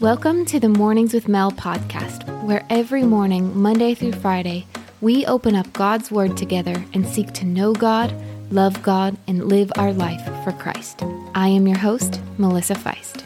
Welcome to the Mornings with Mel podcast, where every morning, Monday through Friday, we open up God's Word together and seek to know God, love God, and live our life for Christ. I am your host, Melissa Feist.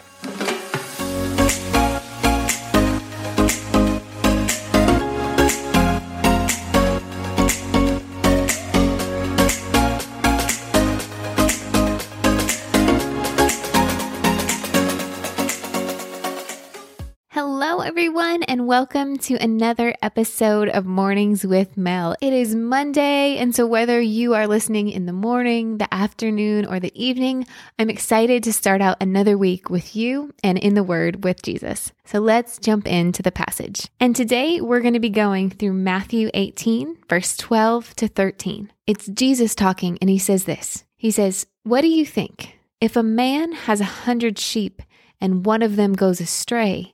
Welcome to another episode of Mornings with Mel. It is Monday, and so whether you are listening in the morning, the afternoon, or the evening, I'm excited to start out another week with you and in the Word with Jesus. So let's jump into the passage. And today we're going to be going through Matthew 18, verse 12 to 13. It's Jesus talking, and he says this He says, What do you think? If a man has a hundred sheep and one of them goes astray,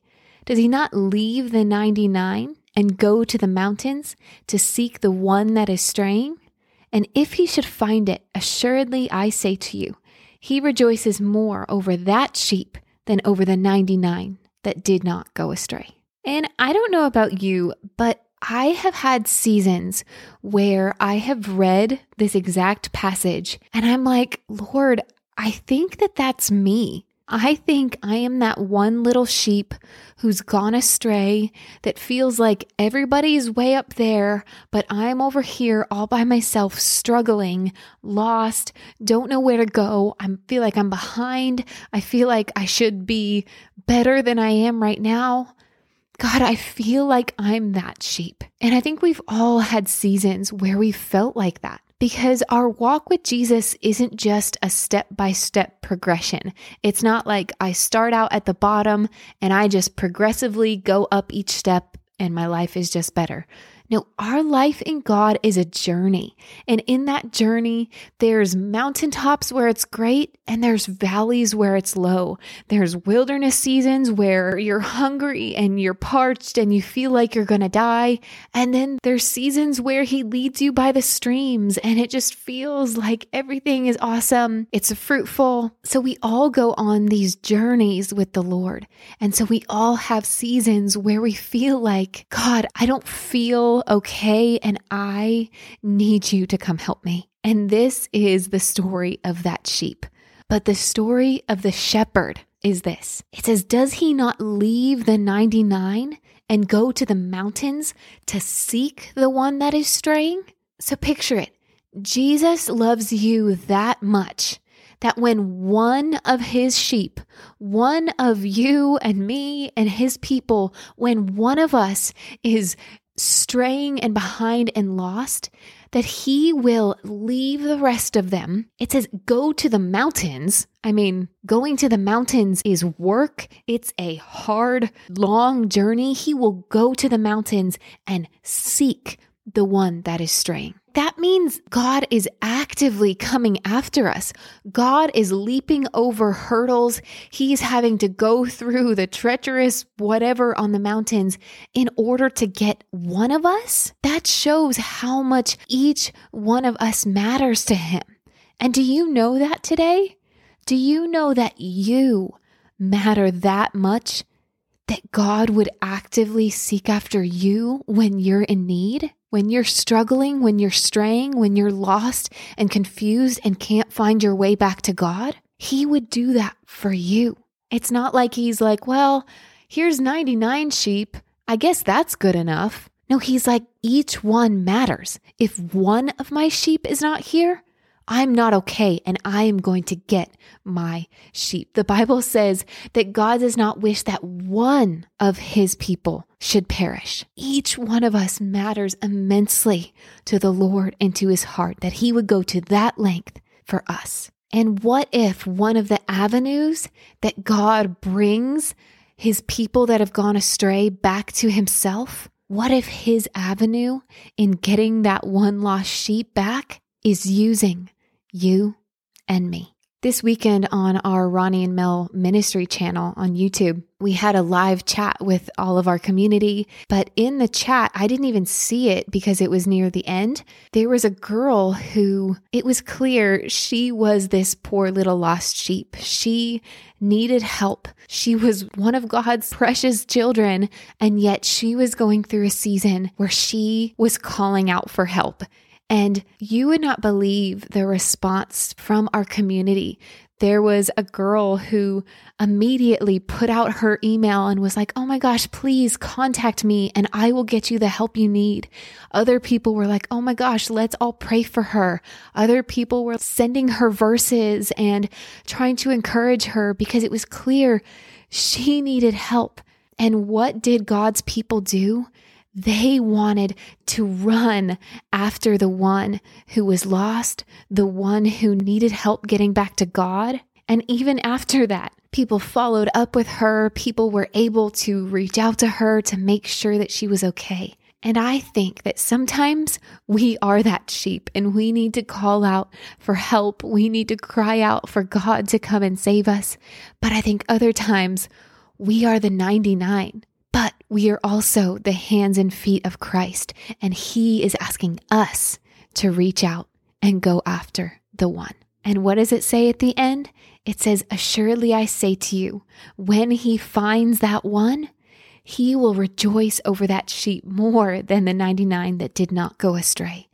does he not leave the 99 and go to the mountains to seek the one that is straying? And if he should find it, assuredly I say to you, he rejoices more over that sheep than over the 99 that did not go astray. And I don't know about you, but I have had seasons where I have read this exact passage and I'm like, Lord, I think that that's me. I think I am that one little sheep who's gone astray that feels like everybody's way up there, but I'm over here all by myself, struggling, lost, don't know where to go. I feel like I'm behind. I feel like I should be better than I am right now. God, I feel like I'm that sheep. And I think we've all had seasons where we felt like that because our walk with Jesus isn't just a step by step progression. It's not like I start out at the bottom and I just progressively go up each step and my life is just better. No, our life in God is a journey. And in that journey, there's mountaintops where it's great and there's valleys where it's low. There's wilderness seasons where you're hungry and you're parched and you feel like you're going to die. And then there's seasons where He leads you by the streams and it just feels like everything is awesome. It's fruitful. So we all go on these journeys with the Lord. And so we all have seasons where we feel like, God, I don't feel okay and I need you to come help me. And this is the story of that sheep. But the story of the shepherd is this it says, Does he not leave the 99 and go to the mountains to seek the one that is straying? So picture it Jesus loves you that much that when one of his sheep, one of you and me and his people, when one of us is straying and behind and lost, that he will leave the rest of them. It says, go to the mountains. I mean, going to the mountains is work. It's a hard, long journey. He will go to the mountains and seek the one that is straying. That means God is actively coming after us. God is leaping over hurdles. He's having to go through the treacherous whatever on the mountains in order to get one of us. That shows how much each one of us matters to Him. And do you know that today? Do you know that you matter that much? That God would actively seek after you when you're in need? When you're struggling, when you're straying, when you're lost and confused and can't find your way back to God, He would do that for you. It's not like He's like, well, here's 99 sheep. I guess that's good enough. No, He's like, each one matters. If one of my sheep is not here, I'm not okay and I am going to get my sheep. The Bible says that God does not wish that one of his people should perish. Each one of us matters immensely to the Lord and to his heart that he would go to that length for us. And what if one of the avenues that God brings his people that have gone astray back to himself? What if his avenue in getting that one lost sheep back is using you and me. This weekend on our Ronnie and Mel ministry channel on YouTube, we had a live chat with all of our community. But in the chat, I didn't even see it because it was near the end. There was a girl who it was clear she was this poor little lost sheep. She needed help. She was one of God's precious children, and yet she was going through a season where she was calling out for help. And you would not believe the response from our community. There was a girl who immediately put out her email and was like, Oh my gosh, please contact me and I will get you the help you need. Other people were like, Oh my gosh, let's all pray for her. Other people were sending her verses and trying to encourage her because it was clear she needed help. And what did God's people do? They wanted to run after the one who was lost, the one who needed help getting back to God. And even after that, people followed up with her. People were able to reach out to her to make sure that she was okay. And I think that sometimes we are that sheep and we need to call out for help. We need to cry out for God to come and save us. But I think other times we are the 99 but we are also the hands and feet of Christ, and He is asking us to reach out and go after the one. And what does it say at the end? It says, Assuredly I say to you, when He finds that one, He will rejoice over that sheep more than the 99 that did not go astray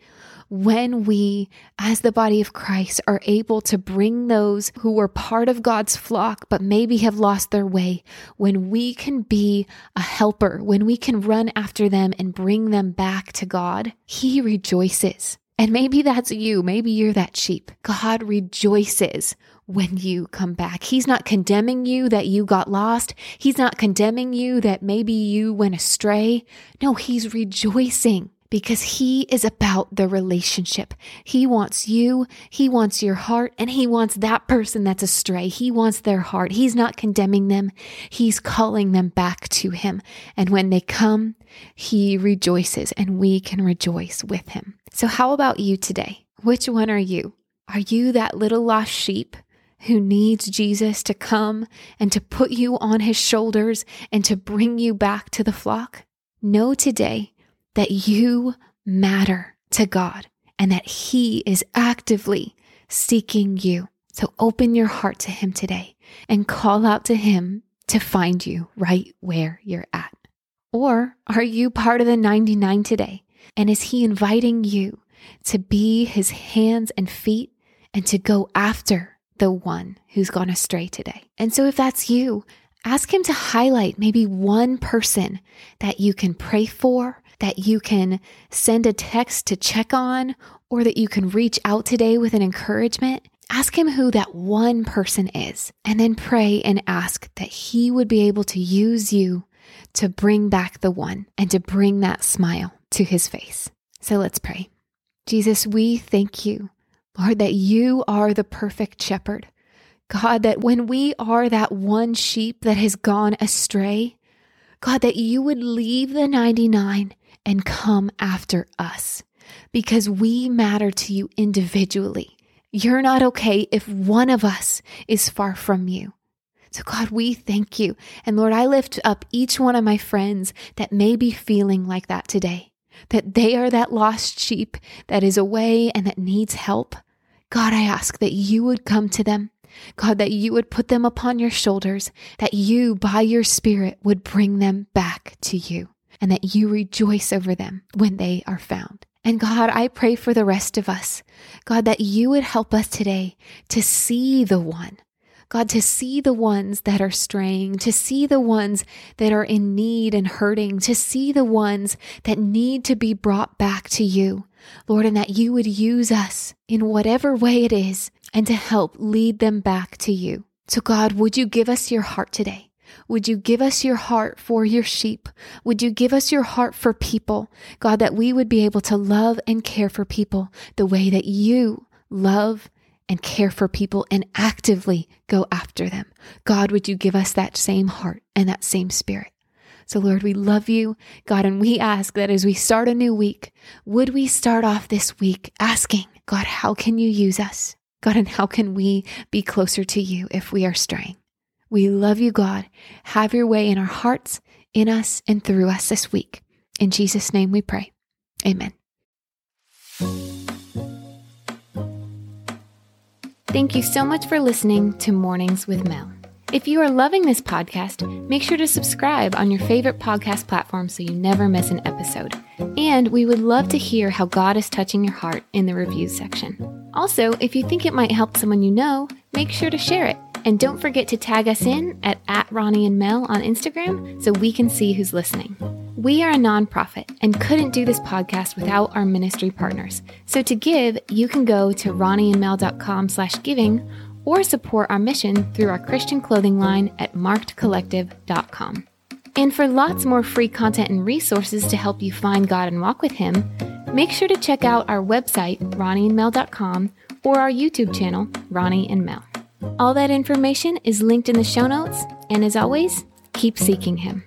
when we, as the body of Christ, are able to bring those who were part of God's flock but maybe have lost their way, when we can be a helper, when we can run after them and bring them back to God, He rejoices. And maybe that's you. Maybe you're that sheep. God rejoices when you come back. He's not condemning you that you got lost. He's not condemning you that maybe you went astray. No, He's rejoicing because He is about the relationship. He wants you, He wants your heart, and He wants that person that's astray. He wants their heart. He's not condemning them, He's calling them back to Him. And when they come, He rejoices, and we can rejoice with Him. So, how about you today? Which one are you? Are you that little lost sheep? who needs Jesus to come and to put you on his shoulders and to bring you back to the flock? Know today that you matter to God and that He is actively seeking you. So open your heart to Him today and call out to Him to find you right where you're at. Or are you part of the 99 today? And is He inviting you to be His hands and feet and to go after the one who's gone astray today? And so if that's you, ask Him to highlight maybe one person that you can pray for that you can send a text to check on or that you can reach out today with an encouragement, ask him who that one person is and then pray and ask that he would be able to use you to bring back the one and to bring that smile to his face. So let's pray. Jesus, we thank you, Lord, that you are the perfect shepherd. God, that when we are that one sheep that has gone astray, God, that you would leave the 99 and come after us because we matter to you individually. You're not okay if one of us is far from you. So, God, we thank you. And Lord, I lift up each one of my friends that may be feeling like that today, that they are that lost sheep that is away and that needs help. God, I ask that you would come to them. God, that you would put them upon your shoulders, that you, by your Spirit, would bring them back to you and that you rejoice over them when they are found. And God, I pray for the rest of us, God, that you would help us today to see the one. God, to see the ones that are straying, to see the ones that are in need and hurting, to see the ones that need to be brought back to you, Lord, and that you would use us in whatever way it is and to help lead them back to you. So, God, would you give us your heart today? Would you give us your heart for your sheep? Would you give us your heart for people? God, that we would be able to love and care for people the way that you love and care for people and actively go after them. God, would you give us that same heart and that same spirit? So, Lord, we love you, God, and we ask that as we start a new week, would we start off this week asking, God, how can you use us? God, and how can we be closer to you if we are straying? We love you, God. Have your way in our hearts, in us, and through us this week. In Jesus' name we pray. Amen. Thank you so much for listening to Mornings with Mel. If you are loving this podcast, make sure to subscribe on your favorite podcast platform so you never miss an episode. And we would love to hear how God is touching your heart in the reviews section. Also, if you think it might help someone you know, make sure to share it. And don't forget to tag us in at, at Ronnie and Mel on Instagram so we can see who's listening. We are a nonprofit and couldn't do this podcast without our ministry partners. So to give, you can go to ronnieandmel.com slash giving or support our mission through our Christian clothing line at markedcollective.com. And for lots more free content and resources to help you find God and walk with Him, make sure to check out our website, ronnieandmel.com, or our YouTube channel, Ronnie and Mel. All that information is linked in the show notes, and as always, keep seeking Him.